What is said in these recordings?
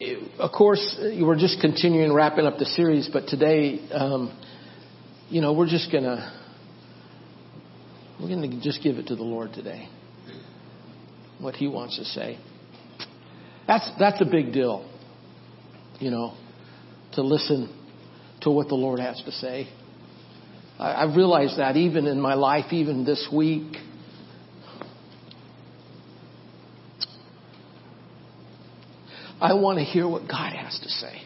of course, we're just continuing wrapping up the series, but today, um, you know, we're just gonna we're gonna just give it to the Lord today. What He wants to say. That's that's a big deal, you know, to listen to what the Lord has to say. I, I realized that even in my life, even this week. I want to hear what God has to say.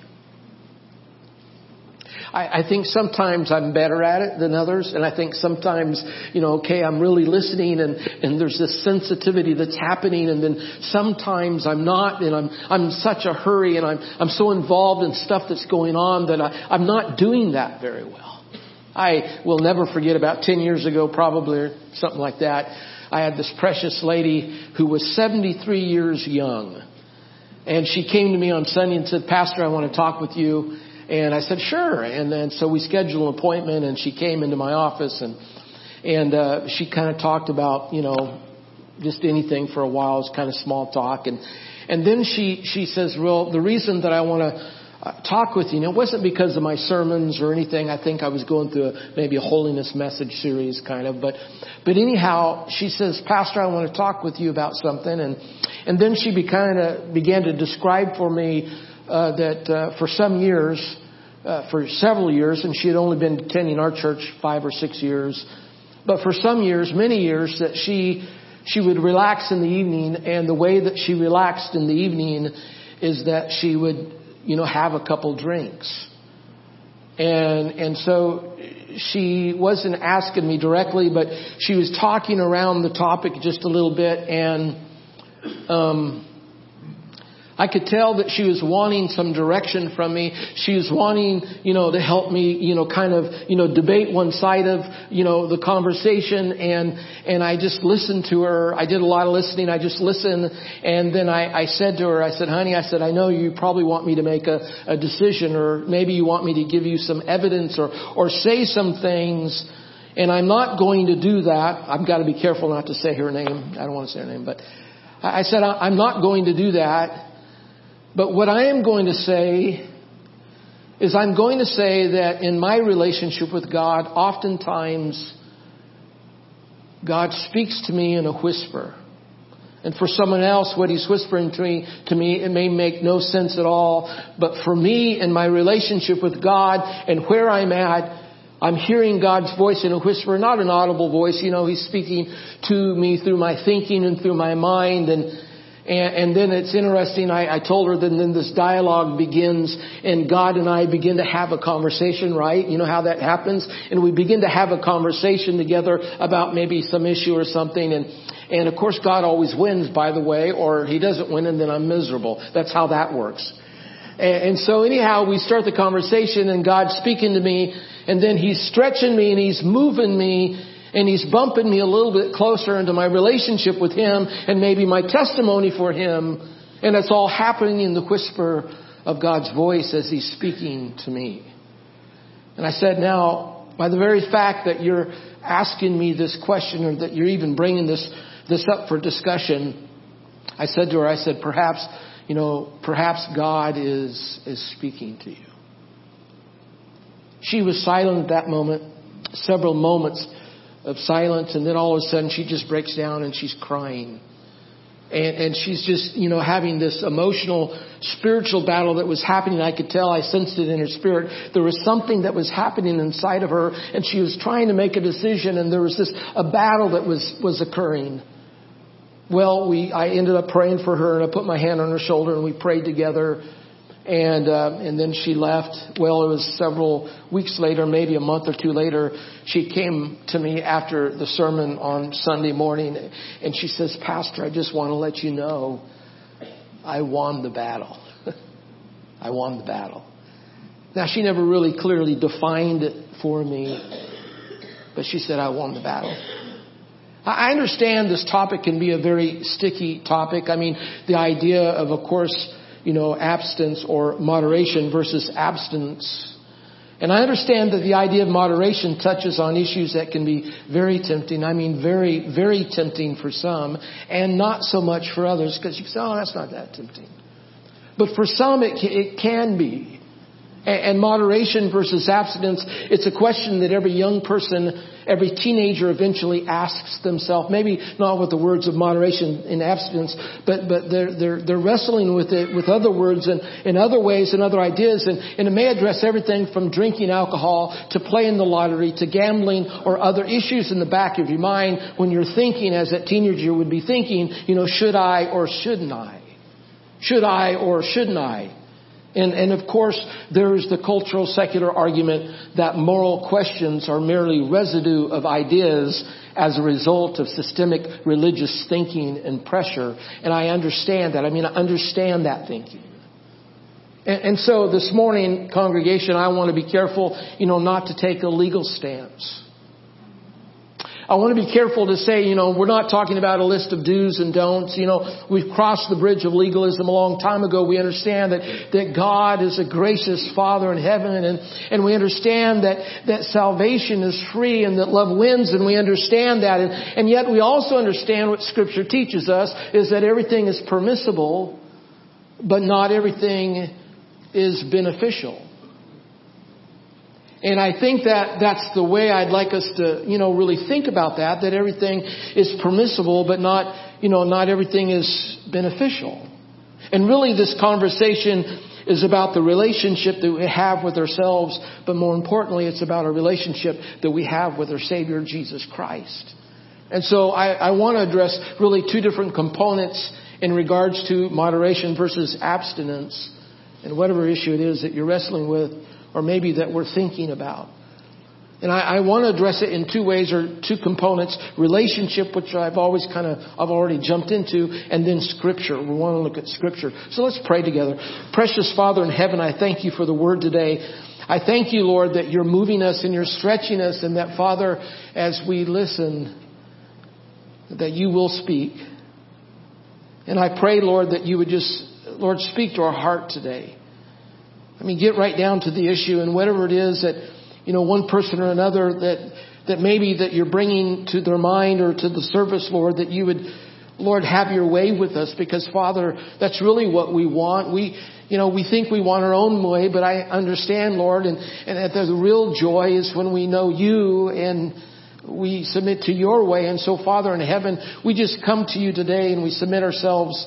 I, I think sometimes I'm better at it than others, and I think sometimes, you know, okay, I'm really listening, and and there's this sensitivity that's happening, and then sometimes I'm not, and I'm I'm in such a hurry, and I'm I'm so involved in stuff that's going on that I, I'm not doing that very well. I will never forget about 10 years ago, probably, or something like that. I had this precious lady who was 73 years young. And she came to me on Sunday and said, Pastor, I want to talk with you. And I said, sure. And then so we scheduled an appointment and she came into my office and, and, uh, she kind of talked about, you know, just anything for a while. It was kind of small talk. And, and then she, she says, well, the reason that I want to talk with you, and it wasn't because of my sermons or anything. I think I was going through a, maybe a holiness message series kind of, but, but anyhow, she says, Pastor, I want to talk with you about something. And, and then she be, kind of began to describe for me, uh, that, uh, for some years, uh, for several years, and she had only been attending our church five or six years, but for some years, many years, that she, she would relax in the evening, and the way that she relaxed in the evening is that she would you know, have a couple drinks. And, and so she wasn't asking me directly, but she was talking around the topic just a little bit and, um, I could tell that she was wanting some direction from me. She was wanting, you know, to help me, you know, kind of, you know, debate one side of, you know, the conversation and, and I just listened to her. I did a lot of listening. I just listened and then I, I said to her, I said, honey, I said, I know you probably want me to make a, a decision or maybe you want me to give you some evidence or, or say some things and I'm not going to do that. I've got to be careful not to say her name. I don't want to say her name, but I said, I'm not going to do that. But what I am going to say is I'm going to say that in my relationship with God, oftentimes God speaks to me in a whisper. And for someone else, what he's whispering to me, to me, it may make no sense at all. But for me and my relationship with God and where I'm at, I'm hearing God's voice in a whisper, not an audible voice. You know, He's speaking to me through my thinking and through my mind and, and, and then it's interesting, I, I told her that then this dialogue begins and God and I begin to have a conversation, right? You know how that happens? And we begin to have a conversation together about maybe some issue or something and, and of course God always wins, by the way, or He doesn't win and then I'm miserable. That's how that works. And, and so anyhow, we start the conversation and God's speaking to me and then He's stretching me and He's moving me and he's bumping me a little bit closer into my relationship with him and maybe my testimony for him. And it's all happening in the whisper of God's voice as he's speaking to me. And I said, now, by the very fact that you're asking me this question or that you're even bringing this, this up for discussion, I said to her, I said, perhaps, you know, perhaps God is, is speaking to you. She was silent at that moment, several moments of silence, and then all of a sudden she just breaks down and she's crying. And, and she's just, you know, having this emotional, spiritual battle that was happening. I could tell, I sensed it in her spirit. There was something that was happening inside of her, and she was trying to make a decision, and there was this, a battle that was, was occurring. Well, we, I ended up praying for her, and I put my hand on her shoulder, and we prayed together and uh, and then she left. Well, it was several weeks later, maybe a month or two later, she came to me after the sermon on Sunday morning, and she says, "Pastor, I just want to let you know, I won the battle. I won the battle." Now she never really clearly defined it for me, but she said, "I won the battle." I understand this topic can be a very sticky topic. I mean, the idea of, of course, you know, abstinence or moderation versus abstinence. And I understand that the idea of moderation touches on issues that can be very tempting. I mean, very, very tempting for some and not so much for others because you say, oh, that's not that tempting. But for some, it, it can be. And moderation versus abstinence, it's a question that every young person, every teenager eventually asks themselves. Maybe not with the words of moderation and abstinence, but, but they're, they're, they're wrestling with it with other words and in other ways and other ideas. And, and it may address everything from drinking alcohol to playing the lottery to gambling or other issues in the back of your mind when you're thinking as that teenager would be thinking, you know, should I or shouldn't I? Should I or shouldn't I? And, and of course, there is the cultural secular argument that moral questions are merely residue of ideas as a result of systemic religious thinking and pressure. And I understand that. I mean, I understand that thinking. And, and so this morning, congregation, I want to be careful, you know, not to take a legal stance. I want to be careful to say, you know, we're not talking about a list of do's and don'ts. You know, we've crossed the bridge of legalism a long time ago. We understand that, that God is a gracious Father in heaven and, and we understand that, that salvation is free and that love wins and we understand that. And, and yet we also understand what Scripture teaches us is that everything is permissible, but not everything is beneficial. And I think that that's the way I'd like us to, you know, really think about that, that everything is permissible, but not, you know, not everything is beneficial. And really this conversation is about the relationship that we have with ourselves, but more importantly, it's about a relationship that we have with our Savior, Jesus Christ. And so I, I want to address really two different components in regards to moderation versus abstinence and whatever issue it is that you're wrestling with or maybe that we're thinking about. And I, I, want to address it in two ways or two components. Relationship, which I've always kind of, I've already jumped into, and then scripture. We want to look at scripture. So let's pray together. Precious Father in heaven, I thank you for the word today. I thank you, Lord, that you're moving us and you're stretching us and that, Father, as we listen, that you will speak. And I pray, Lord, that you would just, Lord, speak to our heart today. I mean, get right down to the issue and whatever it is that, you know, one person or another that, that maybe that you're bringing to their mind or to the service, Lord, that you would, Lord, have your way with us because Father, that's really what we want. We, you know, we think we want our own way, but I understand, Lord, and, and that the real joy is when we know you and we submit to your way. And so, Father in heaven, we just come to you today and we submit ourselves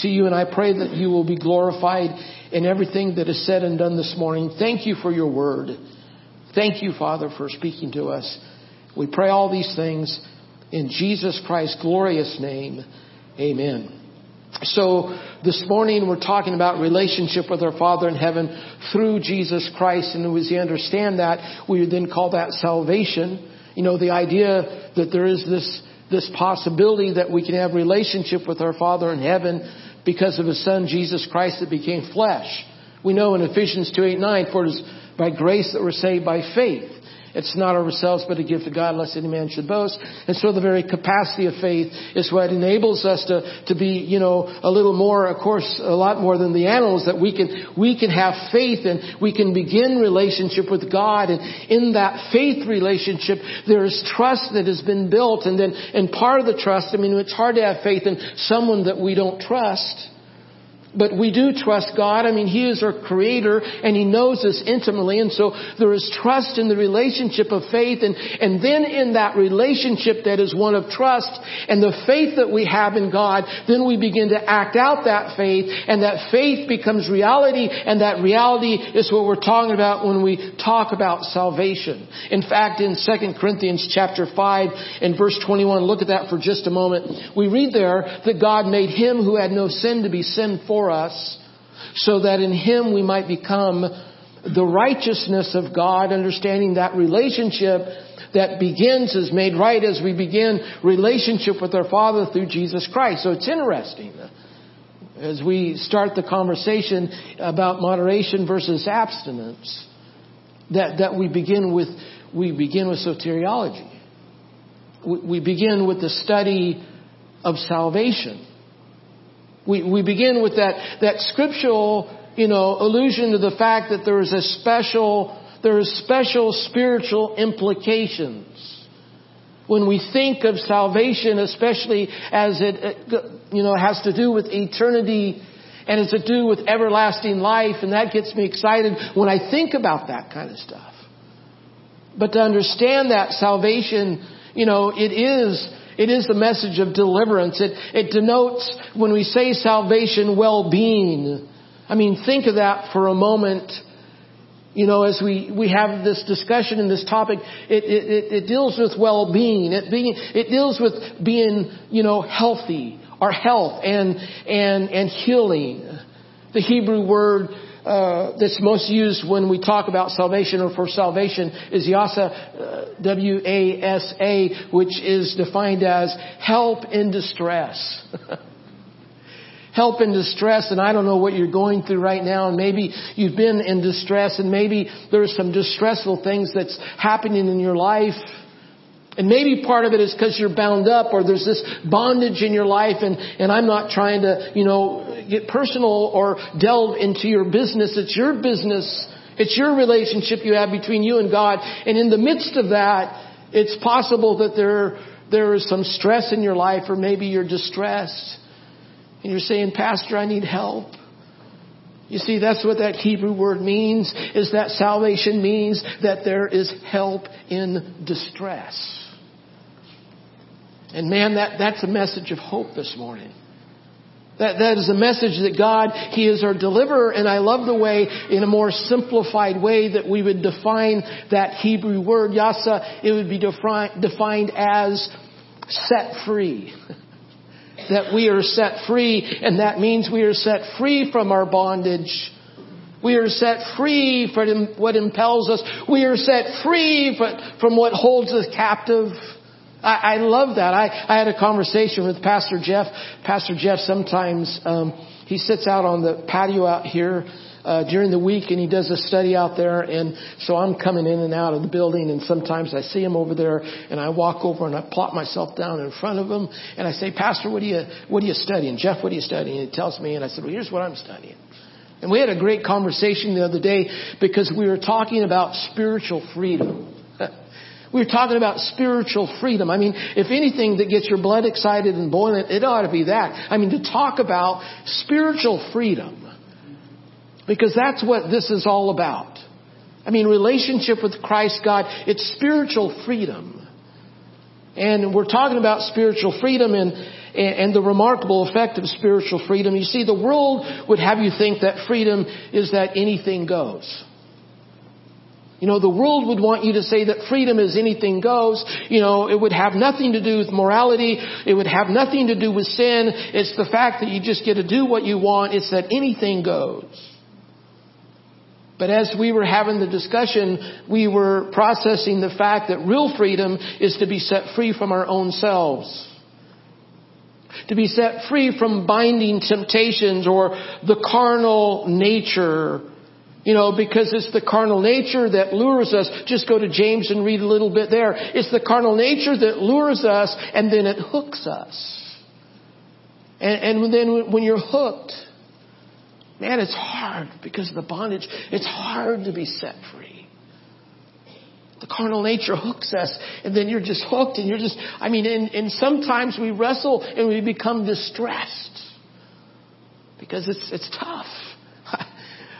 to you and I pray that you will be glorified in everything that is said and done this morning. Thank you for your word. Thank you, Father, for speaking to us. We pray all these things in Jesus Christ's glorious name. Amen. So this morning we're talking about relationship with our Father in heaven through Jesus Christ. And as we understand that, we then call that salvation. You know, the idea that there is this, this possibility that we can have relationship with our Father in heaven because of his son Jesus Christ that became flesh. We know in Ephesians 2, 8, 9, for it is by grace that we're saved by faith. It's not ourselves, but a gift of God, lest any man should boast. And so the very capacity of faith is what enables us to, to be, you know, a little more, of course, a lot more than the animals, that we can, we can have faith and we can begin relationship with God. And in that faith relationship, there is trust that has been built. And then, and part of the trust, I mean, it's hard to have faith in someone that we don't trust. But we do trust God. I mean, He is our creator and He knows us intimately. And so there is trust in the relationship of faith. And, and then in that relationship that is one of trust and the faith that we have in God, then we begin to act out that faith and that faith becomes reality. And that reality is what we're talking about when we talk about salvation. In fact, in 2 Corinthians chapter 5 and verse 21, look at that for just a moment. We read there that God made Him who had no sin to be sin for for us so that in Him we might become the righteousness of God, understanding that relationship that begins is made right as we begin relationship with our Father through Jesus Christ. So it's interesting uh, as we start the conversation about moderation versus abstinence that, that we begin with we begin with soteriology. We, we begin with the study of salvation. We, we begin with that, that scriptural, you know, allusion to the fact that there is a special, there is special spiritual implications. When we think of salvation, especially as it, uh, you know, has to do with eternity And it's to do with everlasting life, and that gets me excited when I think about that kind of stuff. But to understand that salvation, you know, it is, it is the message of deliverance. It, it denotes, when we say salvation, well-being. I mean, think of that for a moment. You know, as we, we have this discussion and this topic, it, it, it deals with well-being. It, being, it deals with being, you know, healthy, our health and, and, and healing. The Hebrew word uh, that's most used when we talk about salvation or for salvation is yasa, uh, W-A-S-A, which is defined as help in distress. help in distress and I don't know what you're going through right now and maybe you've been in distress and maybe there's some distressful things that's happening in your life. And maybe part of it is because you're bound up or there's this bondage in your life and, and I'm not trying to, you know, get personal or delve into your business. It's your business. It's your relationship you have between you and God. And in the midst of that, it's possible that there, there is some stress in your life or maybe you're distressed. And you're saying, Pastor, I need help. You see, that's what that Hebrew word means, is that salvation means that there is help in distress. And man, that, that's a message of hope this morning. That, that is a message that God, He is our deliverer, and I love the way, in a more simplified way, that we would define that Hebrew word, yasa, it would be defi- defined as set free. that we are set free, and that means we are set free from our bondage. We are set free from what impels us. We are set free from what holds us captive. I, I love that. I, I had a conversation with Pastor Jeff. Pastor Jeff sometimes um, he sits out on the patio out here uh, during the week and he does a study out there and so I'm coming in and out of the building and sometimes I see him over there and I walk over and I plop myself down in front of him and I say, Pastor, what are you, what are you studying? Jeff, what are you studying? And he tells me and I said, well, here's what I'm studying. And we had a great conversation the other day because we were talking about spiritual freedom. We were talking about spiritual freedom. I mean, if anything that gets your blood excited and boiling, it ought to be that. I mean, to talk about spiritual freedom. Because that's what this is all about. I mean, relationship with Christ God, it's spiritual freedom. And we're talking about spiritual freedom and, and the remarkable effect of spiritual freedom. You see, the world would have you think that freedom is that anything goes. You know, the world would want you to say that freedom is anything goes. You know, it would have nothing to do with morality. It would have nothing to do with sin. It's the fact that you just get to do what you want. It's that anything goes. But as we were having the discussion, we were processing the fact that real freedom is to be set free from our own selves. To be set free from binding temptations or the carnal nature you know, because it's the carnal nature that lures us. Just go to James and read a little bit there. It's the carnal nature that lures us and then it hooks us. And, and then when you're hooked, man, it's hard because of the bondage. It's hard to be set free. The carnal nature hooks us and then you're just hooked and you're just, I mean, and, and sometimes we wrestle and we become distressed because it's, it's tough.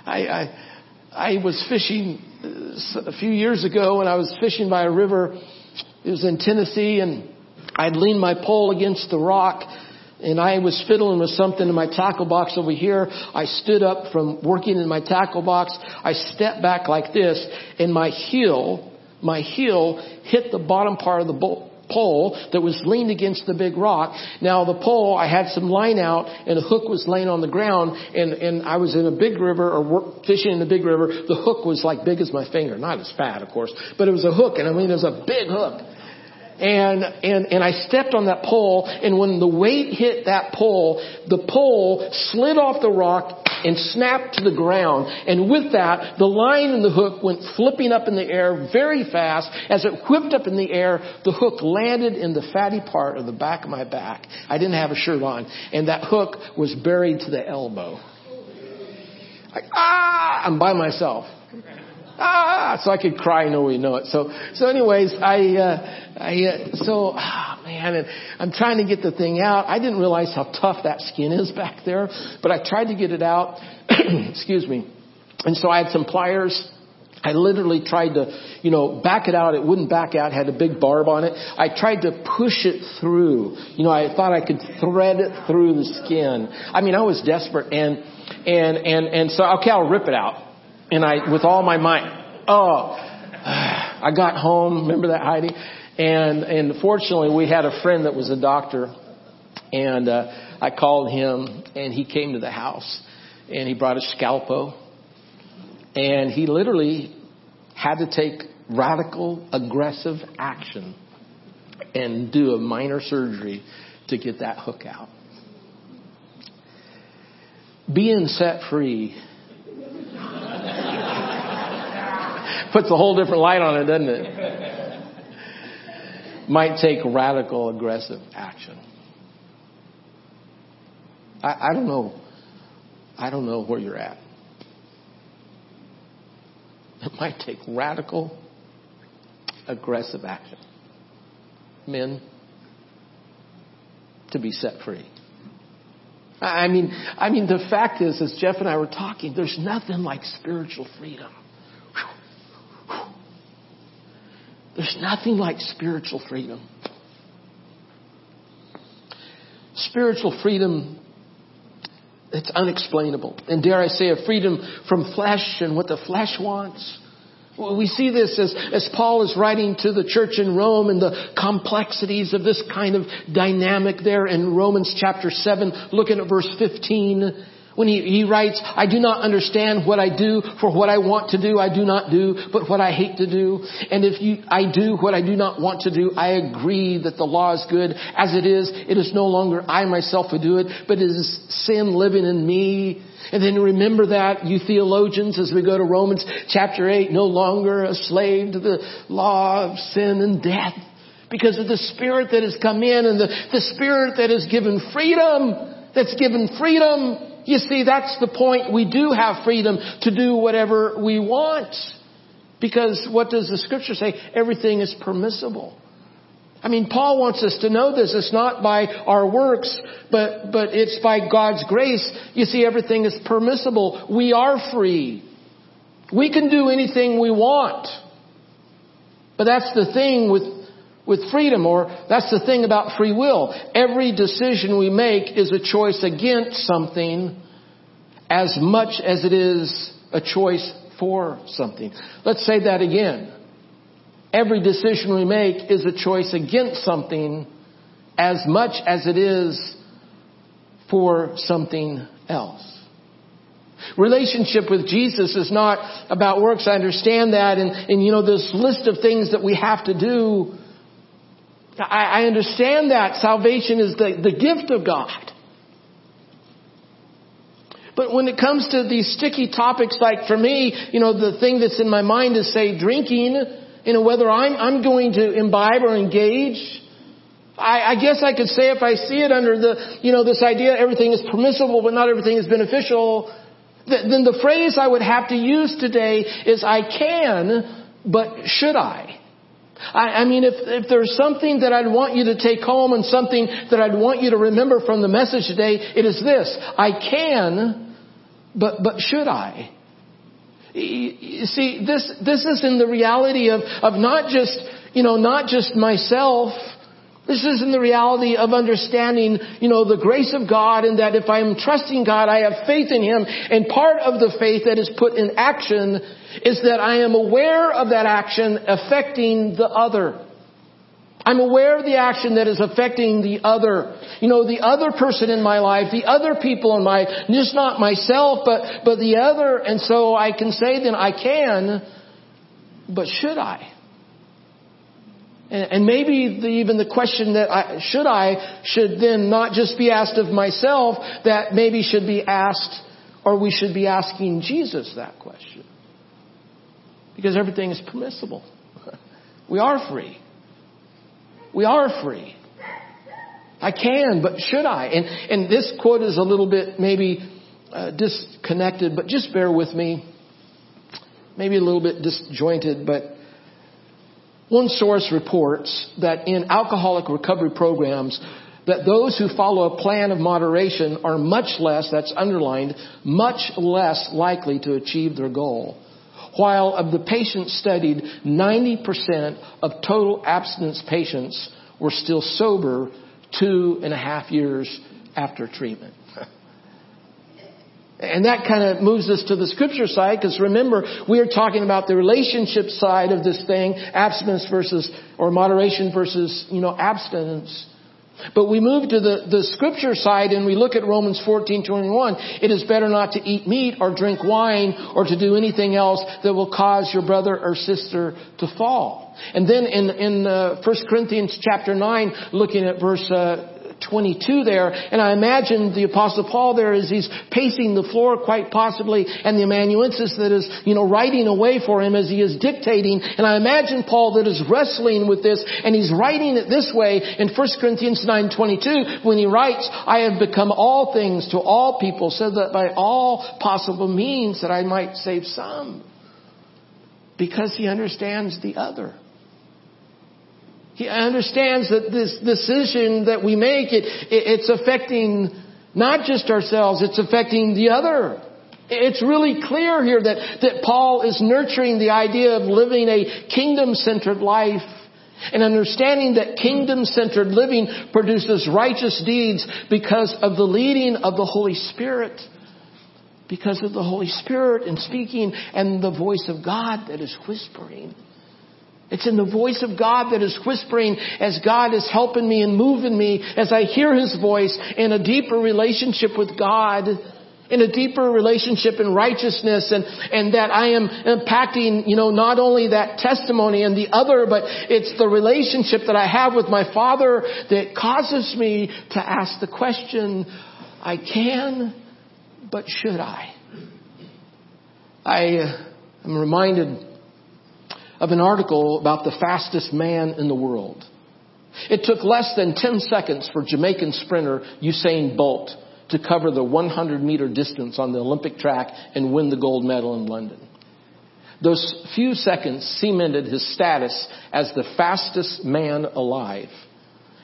I, I, I was fishing uh, a few years ago and I was fishing by a river. It was in Tennessee and I'd leaned my pole against the rock and I was fiddling with something in my tackle box over here. I stood up from working in my tackle box. I stepped back like this and my heel, my heel hit the bottom part of the boat pole that was leaned against the big rock. Now the pole, I had some line out and a hook was laying on the ground and, and I was in a big river or fishing in a big river. The hook was like big as my finger, not as fat of course, but it was a hook and I mean it was a big hook and, and, and I stepped on that pole, and when the weight hit that pole, the pole slid off the rock and snapped to the ground. And with that, the line and the hook went flipping up in the air very fast. As it whipped up in the air, the hook landed in the fatty part of the back of my back. I didn't have a shirt on, and that hook was buried to the elbow. Like, ah, I'm by myself ah, so I could cry, no, we know it. So, so anyways, I, uh, I, uh, so, ah, man, and I'm trying to get the thing out. I didn't realize how tough that skin is back there, but I tried to get it out. Excuse me. And so I had some pliers. I literally tried to, you know, back it out. It wouldn't back out. It had a big barb on it. I tried to push it through. You know, I thought I could thread it through the skin. I mean, I was desperate and, and, and, and so, okay, I'll rip it out. And I, with all my might, oh, I got home. Remember that, Heidi? And, and fortunately we had a friend that was a doctor and, uh, I called him and he came to the house and he brought a scalpel and he literally had to take radical, aggressive action and do a minor surgery to get that hook out. Being set free puts a whole different light on it, doesn't it? Might take radical, aggressive action. I, I don't know. I don't know where you're at. It might take radical, aggressive action. Men, to be set free. I mean, I mean, the fact is, as Jeff and I were talking, there's nothing like spiritual freedom. There's nothing like spiritual freedom. Spiritual freedom it's unexplainable. And dare I say, a freedom from flesh and what the flesh wants. We see this as, as Paul is writing to the church in Rome and the complexities of this kind of dynamic there in Romans chapter 7, looking at verse 15. When he, he writes, I do not understand what I do, for what I want to do I do not do, but what I hate to do. And if you, I do what I do not want to do, I agree that the law is good. As it is, it is no longer I myself who do it, but it is sin living in me. And then remember that, you theologians, as we go to Romans chapter 8, no longer a slave to the law of sin and death. Because of the Spirit that has come in and the, the Spirit that has given freedom, that's given freedom you see, that's the point. We do have freedom to do whatever we want. Because what does the scripture say? Everything is permissible. I mean, Paul wants us to know this. It's not by our works, but, but it's by God's grace. You see, everything is permissible. We are free. We can do anything we want. But that's the thing with with freedom, or that's the thing about free will. Every decision we make is a choice against something as much as it is a choice for something. Let's say that again. Every decision we make is a choice against something as much as it is for something else. Relationship with Jesus is not about works. I understand that. And, and you know, this list of things that we have to do I, I understand that salvation is the, the gift of God. But when it comes to these sticky topics, like for me, you know, the thing that's in my mind is say drinking, you know, whether I'm, I'm going to imbibe or engage. I, I guess I could say if I see it under the, you know, this idea everything is permissible but not everything is beneficial, then the phrase I would have to use today is I can, but should I? I, I mean, if, if there's something that I'd want you to take home and something that I'd want you to remember from the message today, it is this. I can, but, but should I? You see, this, this is in the reality of, of not just, you know, not just myself, this isn't the reality of understanding, you know, the grace of God and that if I'm trusting God, I have faith in Him. And part of the faith that is put in action is that I am aware of that action affecting the other. I'm aware of the action that is affecting the other. You know, the other person in my life, the other people in my, just not myself, but, but the other. And so I can say then I can, but should I? And maybe the, even the question that I, should I should then not just be asked of myself, that maybe should be asked, or we should be asking Jesus that question. Because everything is permissible. We are free. We are free. I can, but should I? And, and this quote is a little bit maybe uh, disconnected, but just bear with me. Maybe a little bit disjointed, but One source reports that in alcoholic recovery programs, that those who follow a plan of moderation are much less, that's underlined, much less likely to achieve their goal. While of the patients studied, 90% of total abstinence patients were still sober two and a half years after treatment. And that kind of moves us to the scripture side because remember, we are talking about the relationship side of this thing, abstinence versus, or moderation versus, you know, abstinence. But we move to the, the scripture side and we look at Romans 14, 21. It is better not to eat meat or drink wine or to do anything else that will cause your brother or sister to fall. And then in, in uh, 1 Corinthians chapter 9, looking at verse uh, 22 there, and I imagine the apostle Paul there as he's pacing the floor quite possibly, and the amanuensis that is, you know, writing away for him as he is dictating, and I imagine Paul that is wrestling with this, and he's writing it this way in 1 Corinthians 9:22 when he writes, "I have become all things to all people, so that by all possible means that I might save some." Because he understands the other. He understands that this decision that we make, it, it's affecting not just ourselves, it's affecting the other. It's really clear here that, that Paul is nurturing the idea of living a kingdom-centered life and understanding that kingdom-centered living produces righteous deeds because of the leading of the Holy Spirit. Because of the Holy Spirit and speaking and the voice of God that is whispering. It's in the voice of God that is whispering as God is helping me and moving me as I hear His voice in a deeper relationship with God, in a deeper relationship in righteousness and, and that I am impacting, you know, not only that testimony and the other, but it's the relationship that I have with my Father that causes me to ask the question, I can, but should I? I uh, am reminded of an article about the fastest man in the world. It took less than 10 seconds for Jamaican sprinter Usain Bolt to cover the 100 meter distance on the Olympic track and win the gold medal in London. Those few seconds cemented his status as the fastest man alive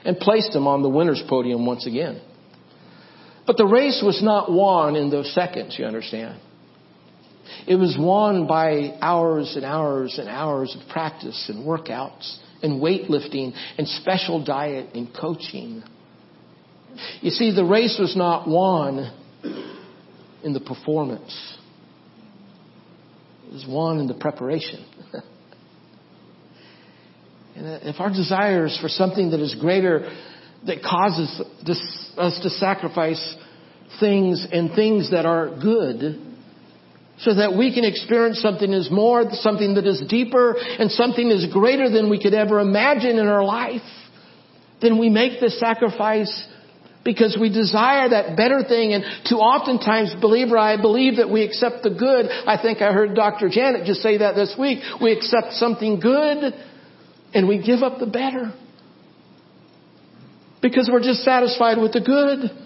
and placed him on the winner's podium once again. But the race was not won in those seconds, you understand. It was won by hours and hours and hours of practice and workouts and weightlifting and special diet and coaching. You see, the race was not won in the performance. It was won in the preparation. and if our desires for something that is greater, that causes us to sacrifice things and things that are good, so that we can experience something that is more, something that is deeper, and something that is greater than we could ever imagine in our life. Then we make the sacrifice because we desire that better thing and too oftentimes, believer, I believe that we accept the good. I think I heard Dr. Janet just say that this week. We accept something good and we give up the better. Because we're just satisfied with the good.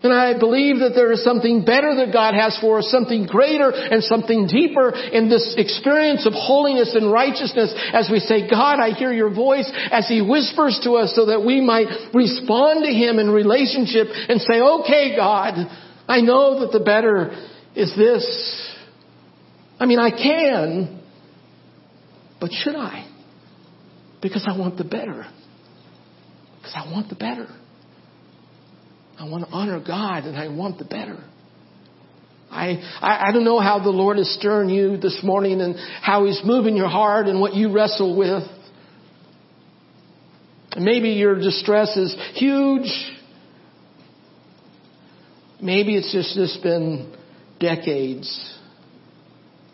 And I believe that there is something better that God has for us, something greater and something deeper in this experience of holiness and righteousness as we say, God, I hear your voice as He whispers to us so that we might respond to Him in relationship and say, okay, God, I know that the better is this. I mean, I can, but should I? Because I want the better. Because I want the better. I want to honor God and I want the better. I, I, I don't know how the Lord is stirring you this morning and how He's moving your heart and what you wrestle with. Maybe your distress is huge. Maybe it's just, just been decades.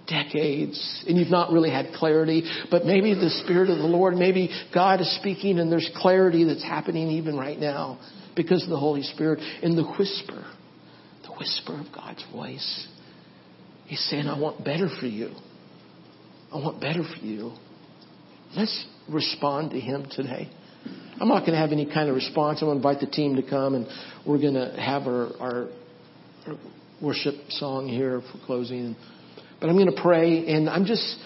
Decades. And you've not really had clarity. But maybe the Spirit of the Lord, maybe God is speaking and there's clarity that's happening even right now because of the Holy Spirit in the whisper, the whisper of God's voice. He's saying, I want better for you. I want better for you. Let's respond to Him today. I'm not going to have any kind of response. I'm going to invite the team to come and we're going to have our, our, our worship song here for closing. But I'm going to pray and I'm just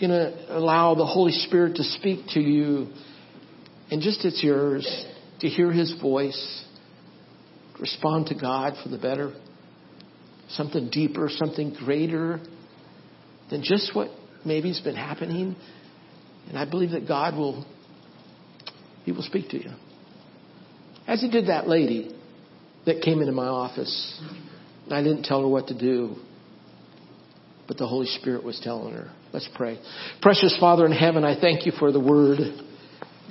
going to allow the Holy Spirit to speak to you. And just it's yours to hear His voice, respond to God for the better, something deeper, something greater than just what maybe's been happening. And I believe that God will, He will speak to you. As He did that lady that came into my office. And I didn't tell her what to do. But the Holy Spirit was telling her. Let's pray. Precious Father in heaven, I thank you for the word.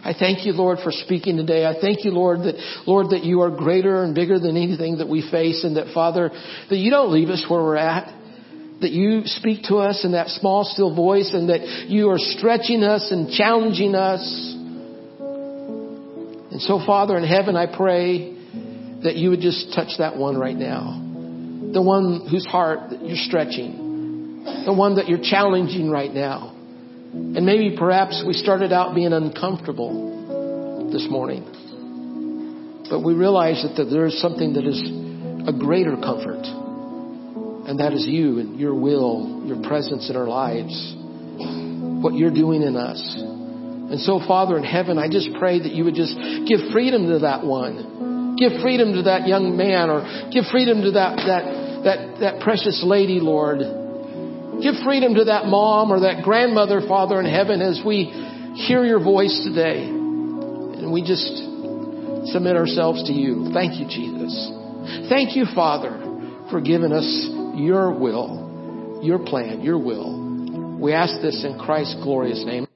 I thank you, Lord, for speaking today. I thank you, Lord, that, Lord, that you are greater and bigger than anything that we face and that, Father, that you don't leave us where we're at. That you speak to us in that small, still voice and that you are stretching us and challenging us. And so, Father in heaven, I pray that you would just touch that one right now. The one whose heart you're stretching. The one that you're challenging right now. And maybe perhaps we started out being uncomfortable this morning. But we realize that there is something that is a greater comfort. And that is you and your will, your presence in our lives, what you're doing in us. And so, Father in heaven, I just pray that you would just give freedom to that one. Give freedom to that young man or give freedom to that, that, that, that precious lady, Lord. Give freedom to that mom or that grandmother, Father in heaven, as we hear your voice today. And we just submit ourselves to you. Thank you, Jesus. Thank you, Father, for giving us your will, your plan, your will. We ask this in Christ's glorious name.